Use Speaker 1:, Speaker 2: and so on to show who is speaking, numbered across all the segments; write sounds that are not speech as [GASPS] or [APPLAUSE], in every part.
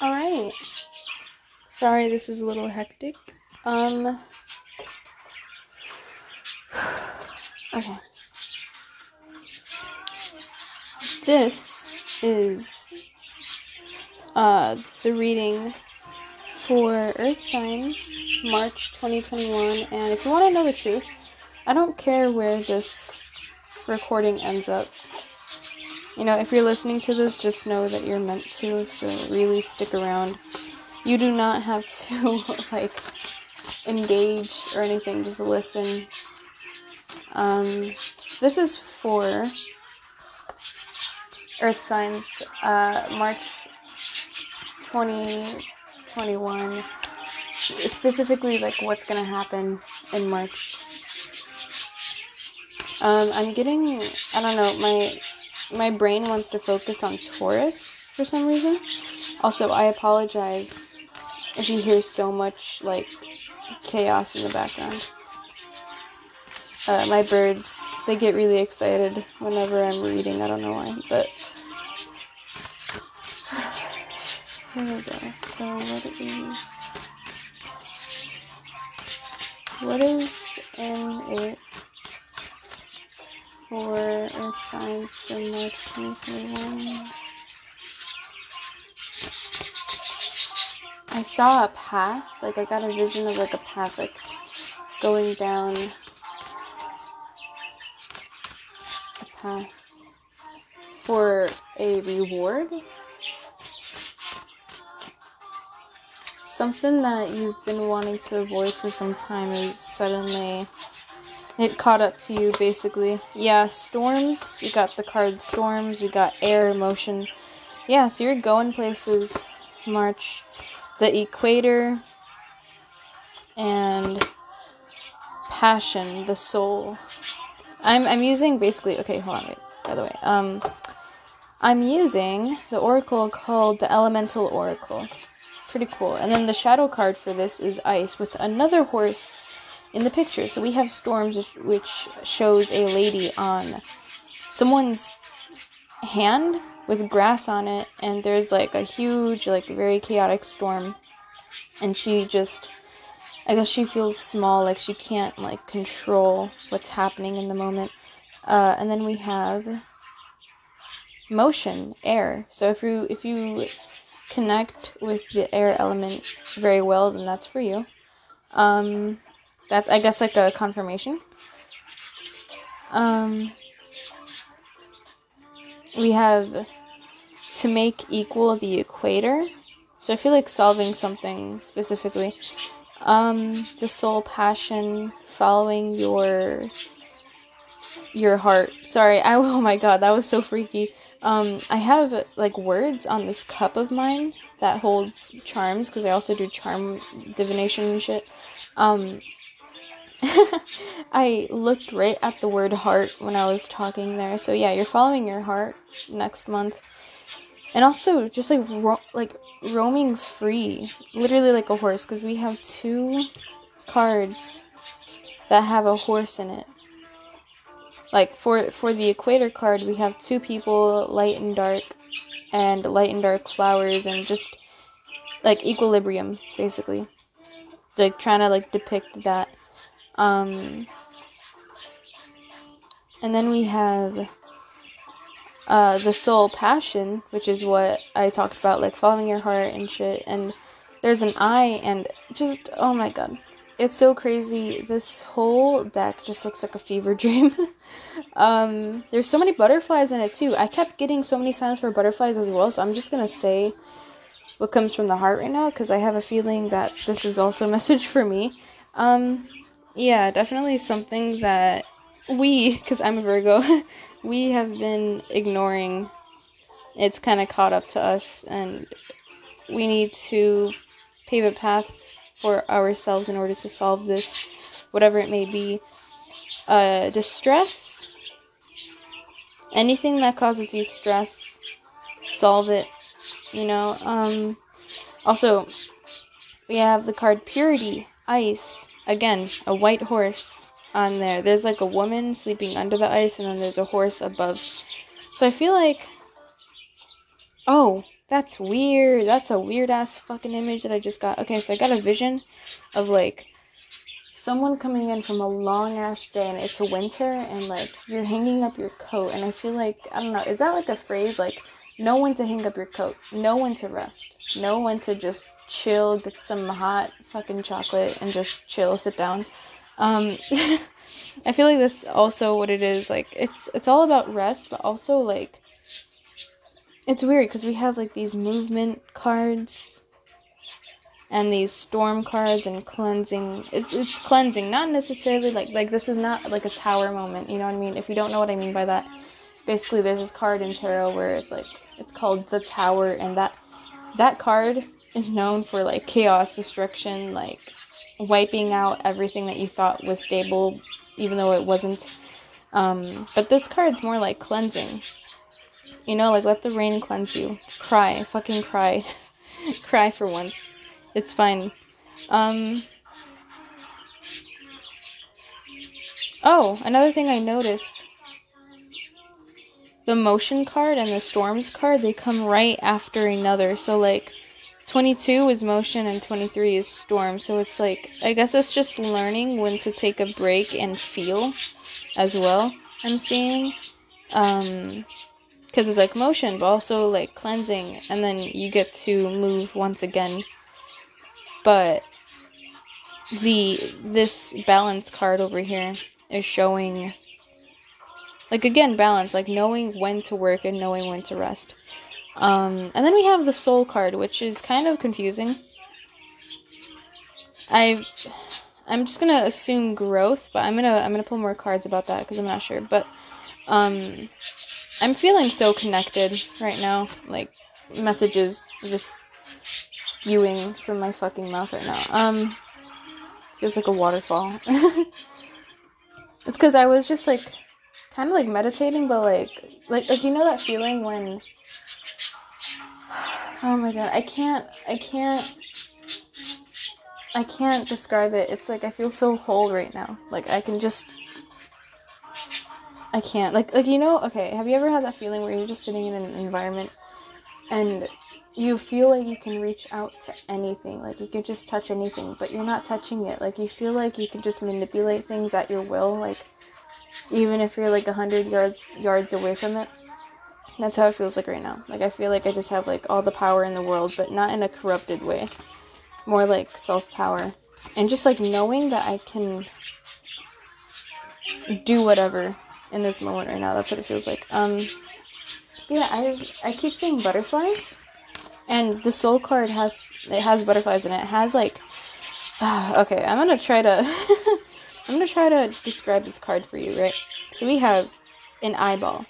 Speaker 1: All right. Sorry, this is a little hectic. Um. [SIGHS] Okay. This is uh the reading for Earth Signs, March 2021. And if you want to know the truth, I don't care where this recording ends up. You know, if you're listening to this, just know that you're meant to, so really stick around. You do not have to, [LAUGHS] like, engage or anything, just listen. Um, this is for Earth Signs, uh, March 2021. Specifically, like, what's gonna happen in March. Um, I'm getting, I don't know, my my brain wants to focus on Taurus for some reason. Also, I apologize if you hear so much like chaos in the background. Uh, my birds, they get really excited whenever I'm reading. I don't know why, but [SIGHS] here we go. So what is what is in it for Earth signs for March 2021. I saw a path, like I got a vision of like a path, like going down a path for a reward. Something that you've been wanting to avoid for some time is suddenly it caught up to you basically. Yeah, storms. We got the card storms. We got air, motion. Yeah, so you're going places. March, the equator, and passion, the soul. I'm I'm using basically. Okay, hold on. Wait. By the way, um, I'm using the oracle called the Elemental Oracle. Pretty cool. And then the shadow card for this is ice with another horse in the picture. So we have storms, which shows a lady on someone's hand with grass on it, and there's like a huge, like very chaotic storm, and she just. I guess she feels small, like she can't like control what's happening in the moment. Uh, and then we have motion, air. So if you if you connect with the air element very well, then that's for you. Um, that's I guess like a confirmation. Um we have to make equal the equator. So I feel like solving something specifically. Um the soul passion following your your heart. Sorry, I [LAUGHS] oh my god, that was so freaky. Um, I have like words on this cup of mine that holds charms because I also do charm divination and shit. Um, [LAUGHS] I looked right at the word heart when I was talking there. So yeah, you're following your heart next month. And also just like ro- like roaming free, literally like a horse because we have two cards that have a horse in it. Like for for the equator card, we have two people, light and dark, and light and dark flowers and just like equilibrium basically. Like trying to like depict that um, and then we have uh, the soul passion, which is what I talked about, like following your heart and shit. And there's an eye, and just oh my god, it's so crazy. This whole deck just looks like a fever [LAUGHS] dream. um, there's so many butterflies in it too. I kept getting so many signs for butterflies as well, so I'm just gonna say what comes from the heart right now because I have a feeling that this is also a [LAUGHS] message for me. Um, yeah, definitely something that we, because I'm a Virgo, [LAUGHS] we have been ignoring. It's kind of caught up to us, and we need to pave a path for ourselves in order to solve this, whatever it may be. Uh, distress, anything that causes you stress, solve it. You know. Um. Also, we have the card purity, ice again, a white horse on there. There's like a woman sleeping under the ice, and then there's a horse above. So I feel like. Oh, That's weird. That's a weird ass fucking image that I just got. Okay, so I got a vision of like someone coming in from a long ass day and it's a winter and like you're hanging up your coat and I feel like I don't know, is that like a phrase like know when to hang up your coat, know when to rest, know when to just chill, get some hot fucking chocolate and just chill, sit down. Um [LAUGHS] I feel like that's also what it is. Like it's it's all about rest but also like it's weird because we have like these movement cards and these storm cards and cleansing. It, it's cleansing not necessarily like like this is not like a tower moment you know what i mean? If you don't know what i mean by that. Basically there's this card in tarot where it's like it's called the tower and that that card is known for like chaos destruction like wiping out everything that you thought was stable even though it wasn't um but this card's more like cleansing you know, like let the rain cleanse you. Cry, fucking cry. [LAUGHS] cry for once. It's fine. Um Oh, another thing I noticed. The motion card and the storms card, they come right after another. So like 22 is motion and 23 is storm. So it's like I guess it's just learning when to take a break and feel as well. I'm seeing um because it's like motion but also like cleansing and then you get to move once again but the this balance card over here is showing like again balance like knowing when to work and knowing when to rest um, and then we have the soul card which is kind of confusing i i'm just gonna assume growth but i'm gonna i'm gonna pull more cards about that because i'm not sure but um I'm feeling so connected right now. Like messages just spewing from my fucking mouth right now. Um feels like a waterfall. [LAUGHS] it's cuz I was just like kind of like meditating but like like like you know that feeling when Oh my god, I can't I can't I can't describe it. It's like I feel so whole right now. Like I can just I can't. Like like you know, okay, have you ever had that feeling where you're just sitting in an environment and you feel like you can reach out to anything, like you can just touch anything, but you're not touching it. Like you feel like you can just manipulate things at your will, like even if you're like a hundred yards yards away from it. That's how it feels like right now. Like I feel like I just have like all the power in the world, but not in a corrupted way. More like self power. And just like knowing that I can do whatever in this moment right now. That's what it feels like. Um, yeah, I I keep seeing butterflies, and the soul card has it has butterflies in it. It has like, uh, [SIGHS] okay, I'm gonna try to [LAUGHS] I'm gonna try to describe this card for you, right? So we have an eyeball,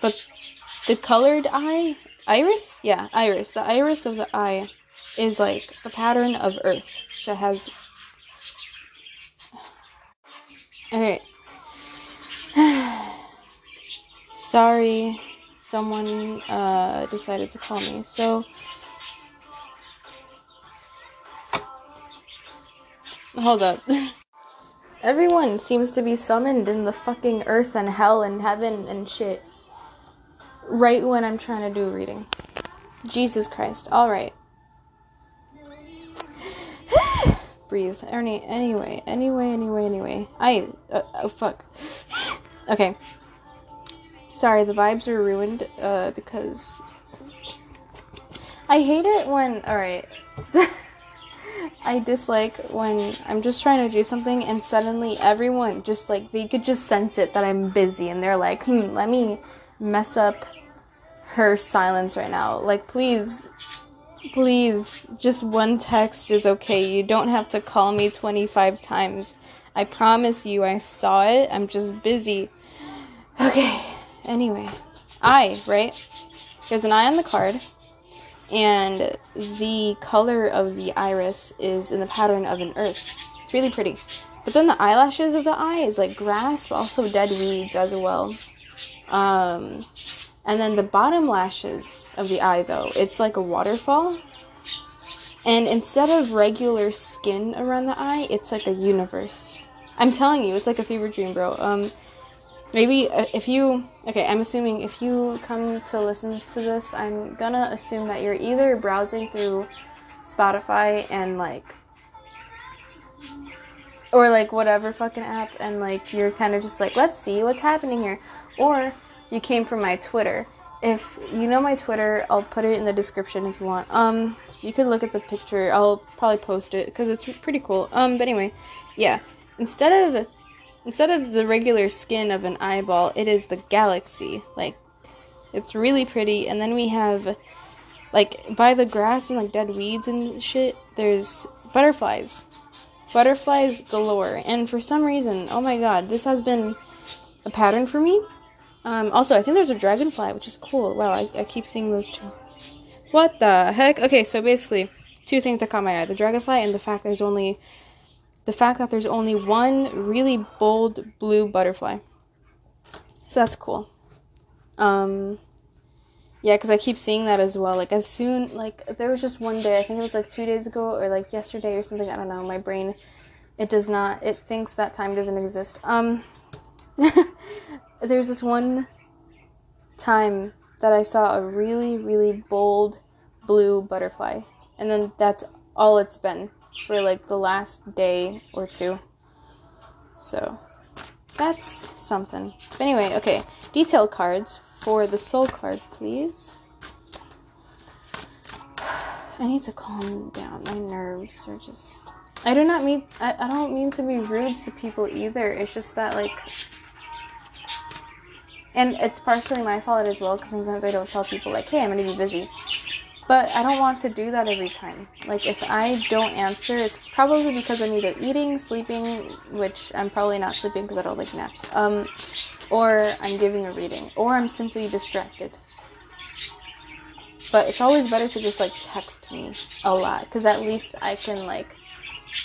Speaker 1: but the colored eye, iris, yeah, iris. The iris of the eye is like the pattern of Earth. So it has. Alright, [SIGHS] Sorry, someone uh, decided to call me. So, hold up. [LAUGHS] Everyone seems to be summoned in the fucking earth and hell and heaven and shit. Right when I'm trying to do reading. Jesus Christ. Alright. [SIGHS] Breathe. Ernie, anyway, anyway, anyway, anyway. I. Uh, oh, fuck. [LAUGHS] Okay. Sorry, the vibes are ruined uh, because I hate it when. Alright. [LAUGHS] I dislike when I'm just trying to do something and suddenly everyone just like they could just sense it that I'm busy and they're like, hmm, let me mess up her silence right now. Like, please, please, just one text is okay. You don't have to call me 25 times. I promise you, I saw it. I'm just busy. Okay, anyway. Eye, right? There's an eye on the card, and the color of the iris is in the pattern of an earth. It's really pretty. But then the eyelashes of the eye is like grass, but also dead weeds as well. Um, and then the bottom lashes of the eye, though, it's like a waterfall. And instead of regular skin around the eye, it's like a universe. I'm telling you, it's like a fever dream, bro. Um, maybe uh, if you okay i'm assuming if you come to listen to this i'm gonna assume that you're either browsing through spotify and like or like whatever fucking app and like you're kind of just like let's see what's happening here. Or you came from my twitter. If you know my twitter i'll put it in the description if you want. Um you could look at the picture. I'll probably post it because it's pretty cool. Um but anyway yeah. Instead of instead of the regular skin of an eyeball it is the galaxy. Like it's really pretty. And then we have like by the grass and like dead weeds and shit there's butterflies. Butterflies galore. And for some reason oh my god this has been a pattern for me. Um, also i think there's a dragonfly which is cool. Wow I, I keep seeing those two. What the heck? Okay so basically two things that caught my eye. The dragonfly and the fact there's only the fact that there's only one really bold blue butterfly so that's cool um yeah, because I keep seeing that as well. Like as soon like there was just one day, I think it was like two days ago or like yesterday or something. I don't know. My brain, it does not. It thinks that time doesn't exist. Um, [LAUGHS] there's this one time that I saw a really really bold blue butterfly, and then that's all it's been for like the last day or two. So that's something. But anyway, okay. Detail cards for the soul card, please. [SIGHS] I need to calm down. My nerves are just. I do not mean. I, I don't mean to be rude to people either. It's just that, like. And it's partially my fault as well because sometimes I don't tell people, like, hey, I'm to be busy. But I don't want to do that every time. Like, if I don't answer, it's probably because I'm either eating, sleeping, which I'm probably not sleeping because I don't like naps, um, or I'm giving a reading, or I'm simply distracted. But it's always better to just, like, text me a lot because at least I can, like,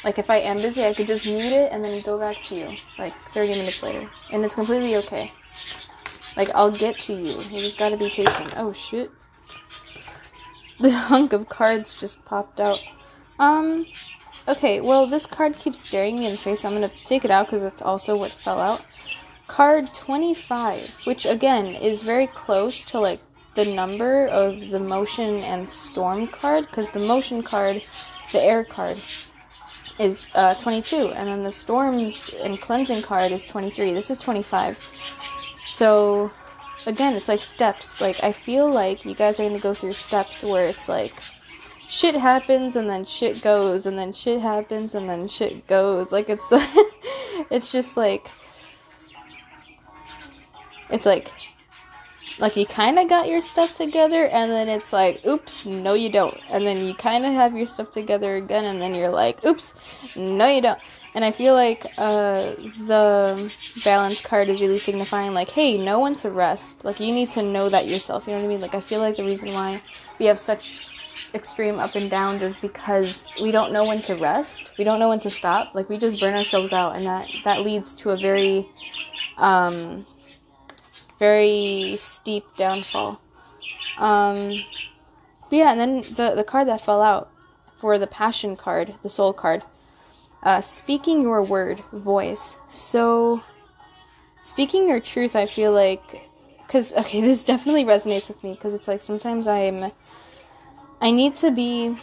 Speaker 1: like, if I am busy, I could just mute it and then go back to you, like, 30 minutes later. And it's completely okay. Like, I'll get to you. You just gotta be patient. Oh, shit the hunk of cards just popped out. Um, okay, well, this card keeps staring me in the face, so I'm gonna take it out because it's also what fell out. Card 25, which again is very close to like the number of the motion and storm card, because the motion card, the air card, is uh, 22, and then the storms and cleansing card is 23. This is 25. So again, it's like steps. Like I feel like you guys are gonna go through steps where it's like shit happens and then shit goes and then shit happens and then shit goes. Like it's [LAUGHS] it's just like it's like like you kind of got your stuff together and then it's like oops no you don't and then you kind of have your stuff together again and then you're like oops no you don't and I feel like uh, the balance card is really signifying, like, hey, know when to rest. Like, you need to know that yourself. You know what I mean? Like, I feel like the reason why we have such extreme up and downs is because we don't know when to rest. We don't know when to stop. Like, we just burn ourselves out, and that that leads to a very, um, very steep downfall. Um, but yeah, and then the the card that fell out for the passion card, the soul card uh, speaking your word, voice. So, speaking your truth, I feel like, because [LAUGHS] okay, this definitely resonates with me because it's like sometimes I'm, I need to be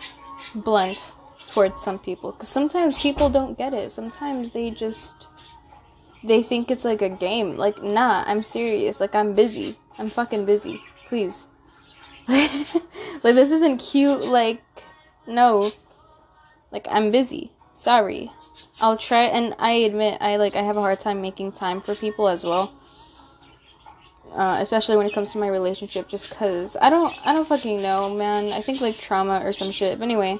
Speaker 1: blunt towards some people because sometimes people don't get it. Sometimes they just they think it's like a game. Like, nah, I'm serious. Like, I'm busy. I'm fucking busy. Please. [LAUGHS] like, this isn't cute. Like, no. Like, I'm busy. Sorry. I'll try and I admit I like I have a hard time making time for people as well. Uh, especially when it comes to my relationship just cuz I don't I don't fucking know, man. I think like trauma or some shit. But anyway,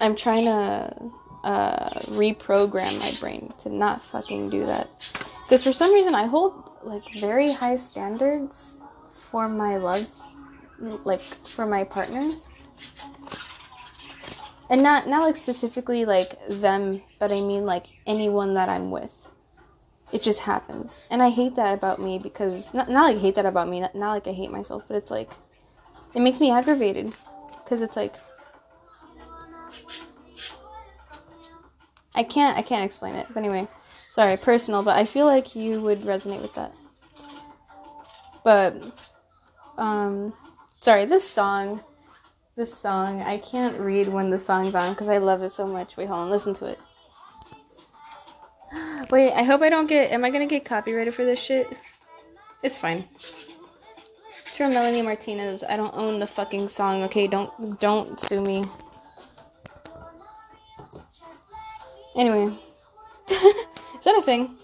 Speaker 1: I'm trying to uh, reprogram my brain to not fucking do that. Cuz for some reason I hold like very high standards for my love like for my partner and not not like specifically like them, but I mean like anyone that I'm with. It just happens, and I hate that about me because not not like hate that about me, not, not like I hate myself, but it's like it makes me aggravated because it's like I can't I can't explain it. But anyway, Sorry, personal, but I feel like you would resonate with that. But um sorry, this song this song, I can't read when the song's on because I love it so much. Wait, hold on, listen to it. [GASPS] Wait, I hope I don't get am I gonna get copyrighted for this shit? It's fine. It's from Melanie Martinez. I don't own the fucking song, okay? Don't don't sue me. Anyway. [LAUGHS] Is that a thing?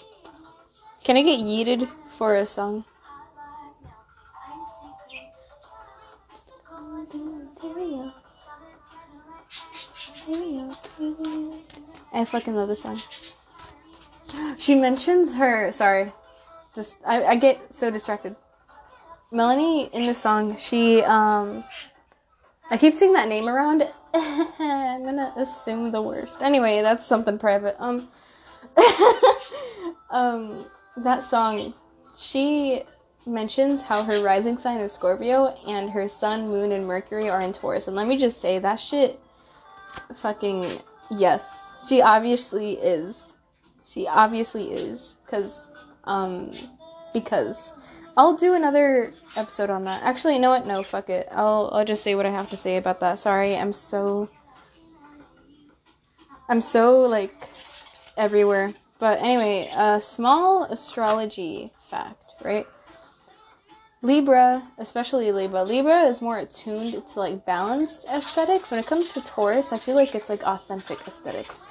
Speaker 1: Can I get yeeted for a song? I fucking love this song. She mentions her. Sorry, just I, I get so distracted. Melanie in the song, she um, I keep seeing that name around. [LAUGHS] I'm gonna assume the worst. Anyway, that's something private. Um, [LAUGHS] um, that song, she mentions how her rising sign is Scorpio and her sun, moon, and Mercury are in Taurus. And let me just say that shit fucking yes. She obviously is. She obviously is cuz um because I'll do another episode on that. Actually, you know what? No, fuck it. I'll I'll just say what I have to say about that. Sorry. I'm so I'm so like everywhere. But anyway, a small astrology fact, right? Libra, especially Libra, Libra is more attuned to like balanced aesthetics. When it comes to Taurus, I feel like it's like authentic aesthetics.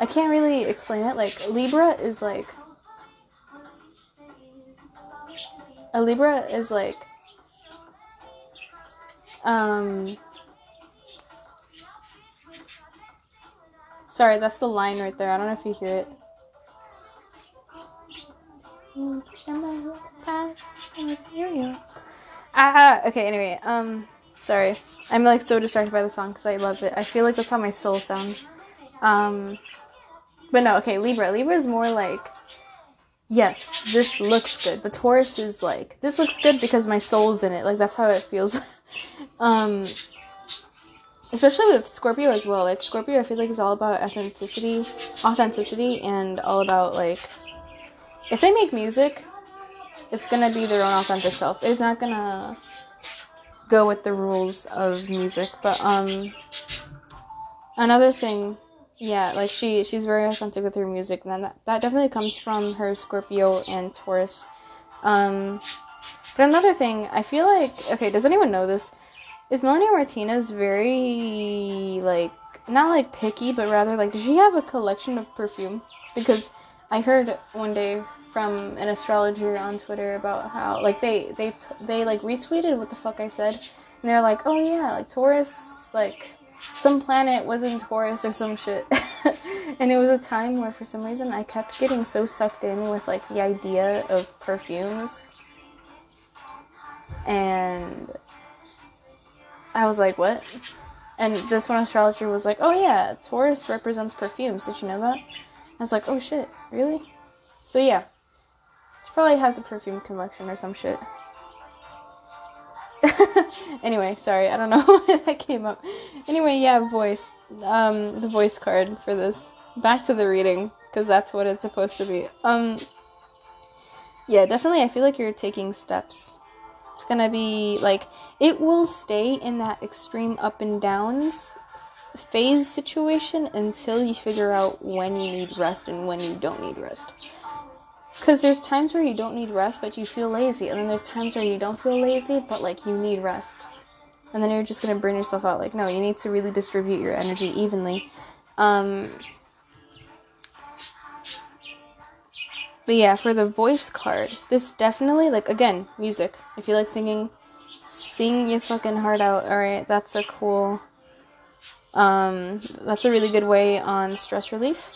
Speaker 1: I can't really explain it. Like Libra is like a Libra is like um Sorry, that's the line right there. I don't know if you hear it. Ah, okay, anyway, um, sorry. I'm like so distracted by the song because I love it. I feel like that's how my soul sounds. Um, but no, okay, Libra. Libra is more like, yes, this looks good. But Taurus is like, this looks good because my soul's in it. Like, that's how it feels. [LAUGHS] um, especially with Scorpio as well. Like, Scorpio, I feel like is all about authenticity, authenticity, and all about like, if they make music, it's gonna be their own authentic self. It's not gonna go with the rules of music. But um, another thing, yeah, like she she's very authentic with her music, and that that definitely comes from her Scorpio and Taurus. Um, but another thing, I feel like okay, does anyone know this? Is Melanie Martinez very like not like picky, but rather like does she have a collection of perfume? Because I heard one day from an astrologer on Twitter about how like they they they like retweeted what the fuck I said, and they're like, oh yeah, like Taurus, like some planet was in Taurus or some shit, [LAUGHS] and it was a time where for some reason I kept getting so sucked in with like the idea of perfumes, and I was like, what? And this one astrologer was like, oh yeah, Taurus represents perfumes. Did you know that? I was like, oh shit, really? So yeah, Probably has a perfume collection or some shit. [LAUGHS] anyway, sorry, I don't know [LAUGHS] why that came up. Anyway, yeah, voice. Um, the voice card for this. Back to the reading, because that's what it's supposed to be. Um, yeah, definitely, I feel like you're taking steps. It's gonna be like, it will stay in that extreme up and downs phase situation until you figure out when you need rest and when you don't need rest. Because there's times where you don't need rest, but you feel lazy. And then there's times where you don't feel lazy, but like you need rest. And then you're just gonna burn yourself out. Like, no, you need to really distribute your energy evenly. Um, but yeah, for the voice card, this definitely, like, again, music. If you like singing, sing your fucking heart out. Alright, that's a cool. Um, that's a really good way on stress relief.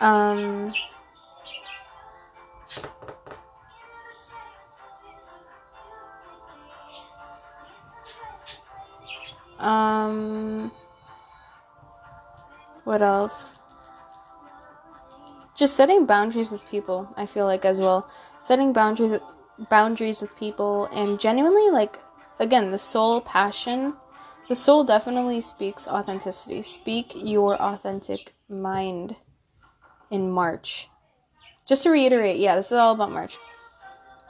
Speaker 1: Um, Um, what else? Just setting boundaries with people. I feel like as well, setting boundaries boundaries with people and genuinely like again the soul passion. The soul definitely speaks authenticity. Speak your authentic mind. in March. Just to reiterate, yeah, this is all about March.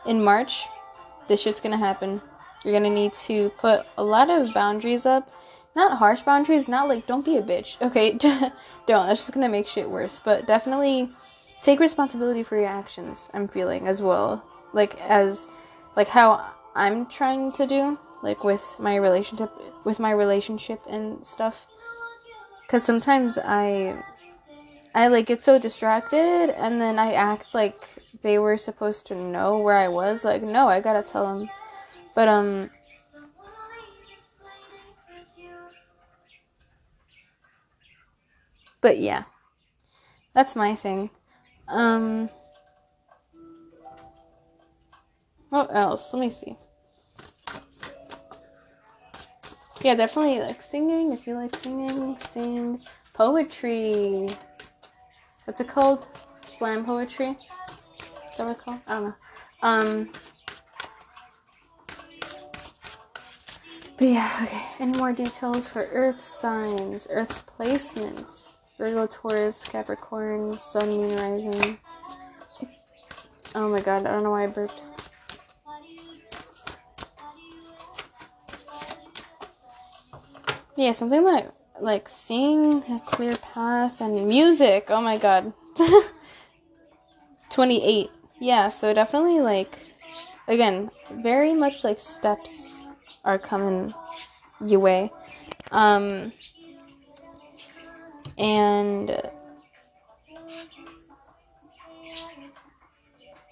Speaker 1: In March, this shit's gonna happen. You're gonna need to put a lot of boundaries up. Not harsh boundaries, not like don't be a bitch. Okay, [LAUGHS] don't. That's just gonna make shit worse. But definitely take responsibility for your actions. I'm feeling as well, like as like how I'm trying to do, like with my relationship, with my relationship and stuff. Cause sometimes I, I like get so distracted, and then I act like they were supposed to know where I was. Like, no, I gotta tell them. But um. But yeah, that's my thing. Um, what else? Let me see. Yeah, definitely like singing. If you like singing, sing poetry. What's it called? Slam poetry. Is that what it's called? I don't know. Um. But yeah, okay. Any more details for Earth signs, Earth placements? Virgo, Taurus, Capricorn, Sun, Moon, Rising. Oh my god, I don't know why I burped. Yeah, something like like seeing a clear path and music. Oh my god. [LAUGHS] 28. Yeah, so definitely like again, very much like steps are coming your way. Um and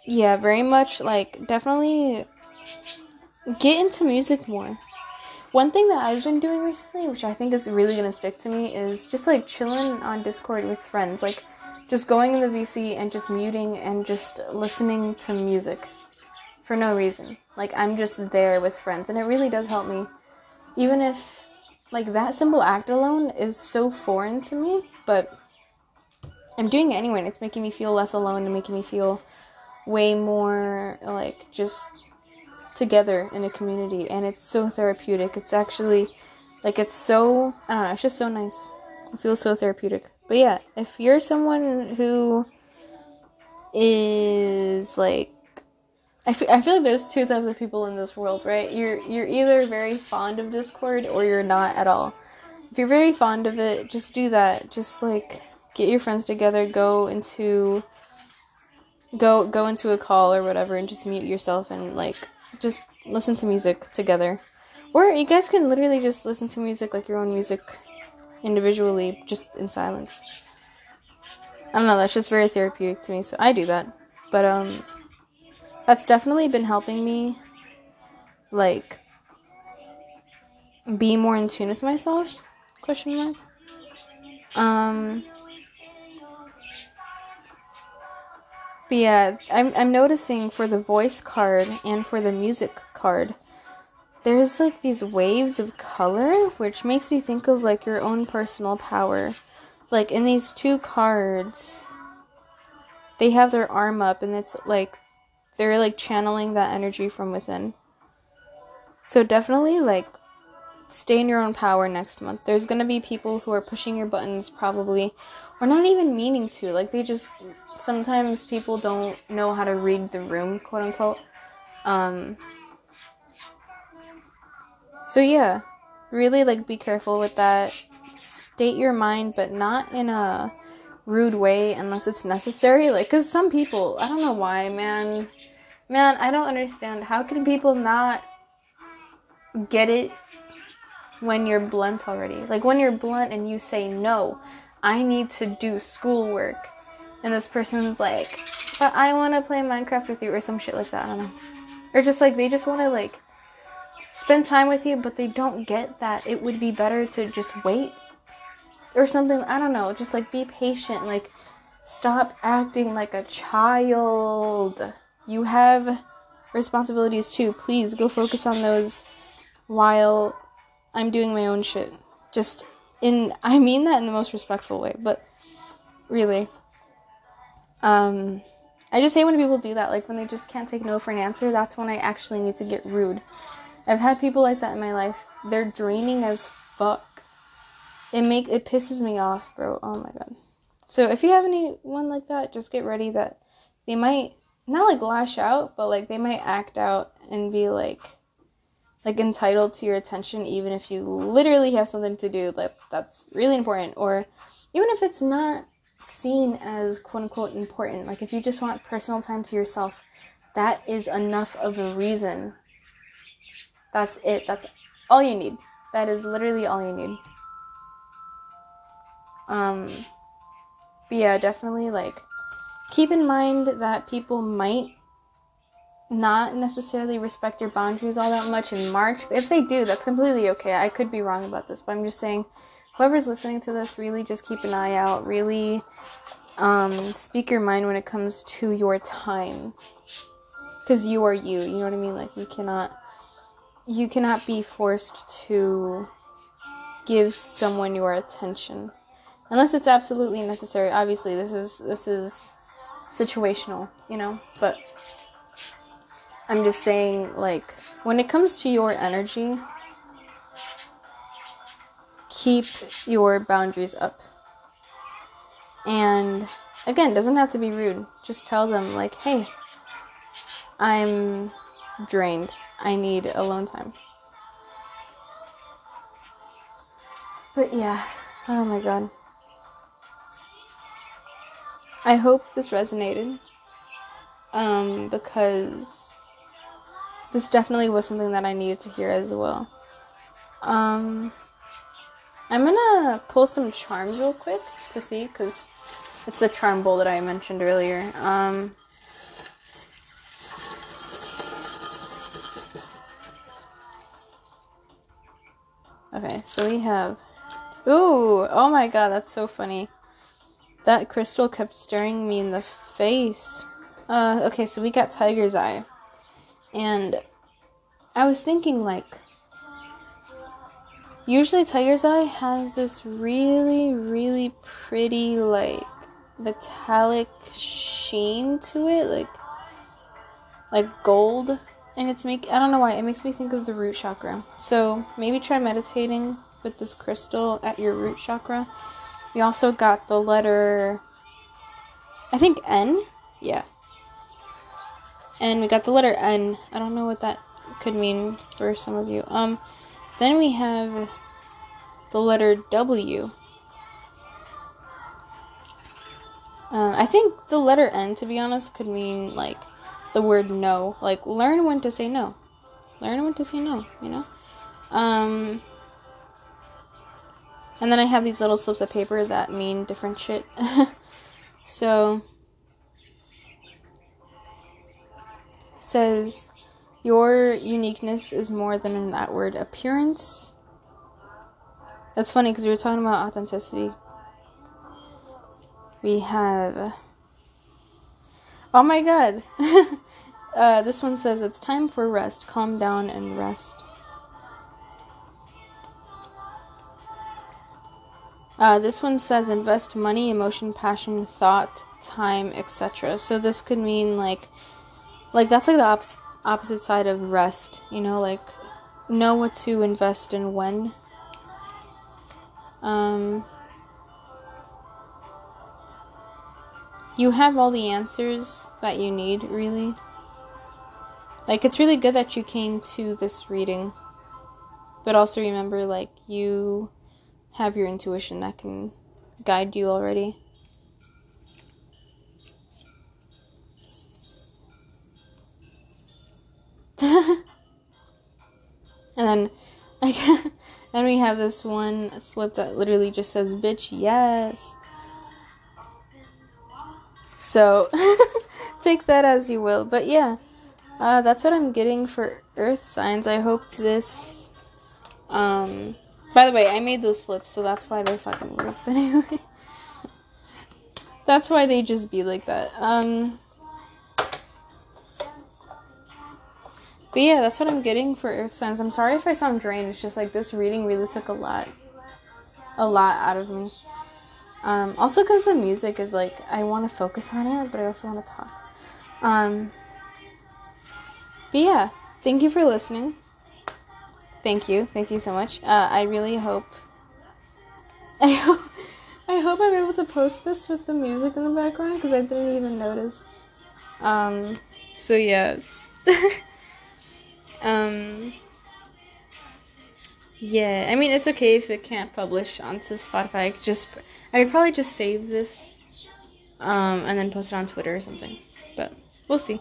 Speaker 1: yeah, very much like definitely get into music more. One thing that I've been doing recently, which I think is really gonna stick to me, is just like chilling on Discord with friends. Like just going in the VC and just muting and just listening to music for no reason. Like I'm just there with friends and it really does help me. Even if like that simple act alone is so foreign to me, but I'm doing it anyway and it's making me feel less alone and making me feel way more like just together in a community and it's so therapeutic. It's actually like it's so I don't know, it's just so nice. It feels so therapeutic. But yeah, if you're someone who is like I feel, I feel like there's two types of people in this world, right? You're you're either very fond of Discord or you're not at all. If you're very fond of it, just do that. Just like get your friends together, go into go go into a call or whatever and just mute yourself and like just listen to music together. Or you guys can literally just listen to music like your own music individually just in silence. I don't know, that's just very therapeutic to me, so I do that. But um that's definitely been helping me like be more in tune with myself question mark. Um but yeah I'm, I'm noticing for the voice card and for the music card there's like these waves of color which makes me think of like your own personal power. Like in these two cards they have their arm up and it's like they're like channeling that energy from within. So definitely like stay in your own power next month. There's going to be people who are pushing your buttons probably or not even meaning to. Like they just sometimes people don't know how to read the room, quote unquote. Um So yeah, really like be careful with that. State your mind but not in a rude way unless it's necessary. Like, cause some people, I don't know why, man. Man, I don't understand. How can people not get it when you're blunt already? Like, when you're blunt and you say, no, I need to do schoolwork. And this person's like, but I want to play Minecraft with you or some shit like that. I don't know. Or just like, they just want to, like, spend time with you, but they don't get that it would be better to just wait or something. I don't know. Just like be patient. Like stop acting like a child. You have responsibilities too. Please go focus on those while I'm doing my own shit. Just in [LAUGHS] I mean that in the most respectful way, but really um I just hate when people do that like when they just can't take no for an answer. That's when I actually need to get rude. I've had people like that in my life. They're draining as fuck it make it pisses me off, bro. Oh my god. So if you have anyone like that, just get ready that they might not like lash out, but like they might act out and be like like entitled to your attention even if you literally have something to do like that's really important. Or even if it's not seen as quote unquote important. Like if you just want personal time to yourself that is enough of a reason. That's it. That's all you need. That is literally all you need um but yeah definitely like keep in mind that people might not necessarily respect your boundaries all that much in March. If they do, that's completely okay. I could be wrong about this, but I'm just saying whoever's listening to this, really just keep an eye out. Really um, speak your mind when it comes to your time. Because you are you. You know what I mean? Like, you cannot. You cannot be forced to give someone your attention unless it's absolutely necessary obviously this is this is situational you know but I'm just saying, like, when it comes to your energy, keep your boundaries up. And again, doesn't have to be rude. Just tell them, like, hey, I'm drained. I need alone time. But yeah, oh my god. I hope this resonated. Um, because this definitely was something that I needed to hear as well. Um, I'm gonna pull some charms real quick to see because it's the charm bowl that I mentioned earlier. Um, okay, so we have. Ooh! Oh my god, that's so funny. That crystal kept staring me in the face. Uh, okay, so we got Tiger's Eye. And I was thinking, like, usually Tiger's Eye has this really, really pretty, like, metallic sheen to it, like, like gold. And it's make I don't know why it makes me think of the root chakra. So maybe try meditating with this crystal at your root chakra. We also got the letter I think N. Yeah. And we got the letter N. I don't know what that could mean for some of you. Um, then we have the letter W. Uh, I think the letter N, to be honest, could mean like the word no. Like learn when to say no. Learn when to say no. You know. Um, and then I have these little slips of paper that mean different shit. [LAUGHS] so says, Your uniqueness is more than an outward appearance. That's funny because we were talking about authenticity. We have. Oh my god! [LAUGHS] uh, this one says, It's time for rest. Calm down and rest. Uh, this one says invest money, emotion, passion, thought, time, etc. So this could mean like like that's like the op- opposite side of rest you know like know what to invest in when. Um you have all the answers that you need really. Like it's really good that you came to this reading. But also remember like you have your intuition that can guide you already [LAUGHS] and then I [LAUGHS] then we have this one slip that literally just says bitch yes. So [LAUGHS] take that as you will. But yeah. Uh, that's what I'm getting for earth signs. I hope this um by the way, I made those slips, so that's why they're fucking weird. But anyway. [LAUGHS] that's why they just be like that. Um But yeah, that's what I'm getting for Earth signs. I'm sorry if I sound drained. It's just like this reading really took a lot, a lot out of me. Um, also, because the music is like, I want to focus on it, but I also want to talk. Um, but yeah, thank you for listening. Thank you. Thank you so much. Uh, I really hope. [LAUGHS] I hope. I hope I'm able to post this with the music in the background because I didn't even notice. Um, so yeah. [LAUGHS] um, yeah, I mean, it's okay if it can't publish onto Spotify. I could just, I could probably just save this, um, and then post it on Twitter or something. But we'll see.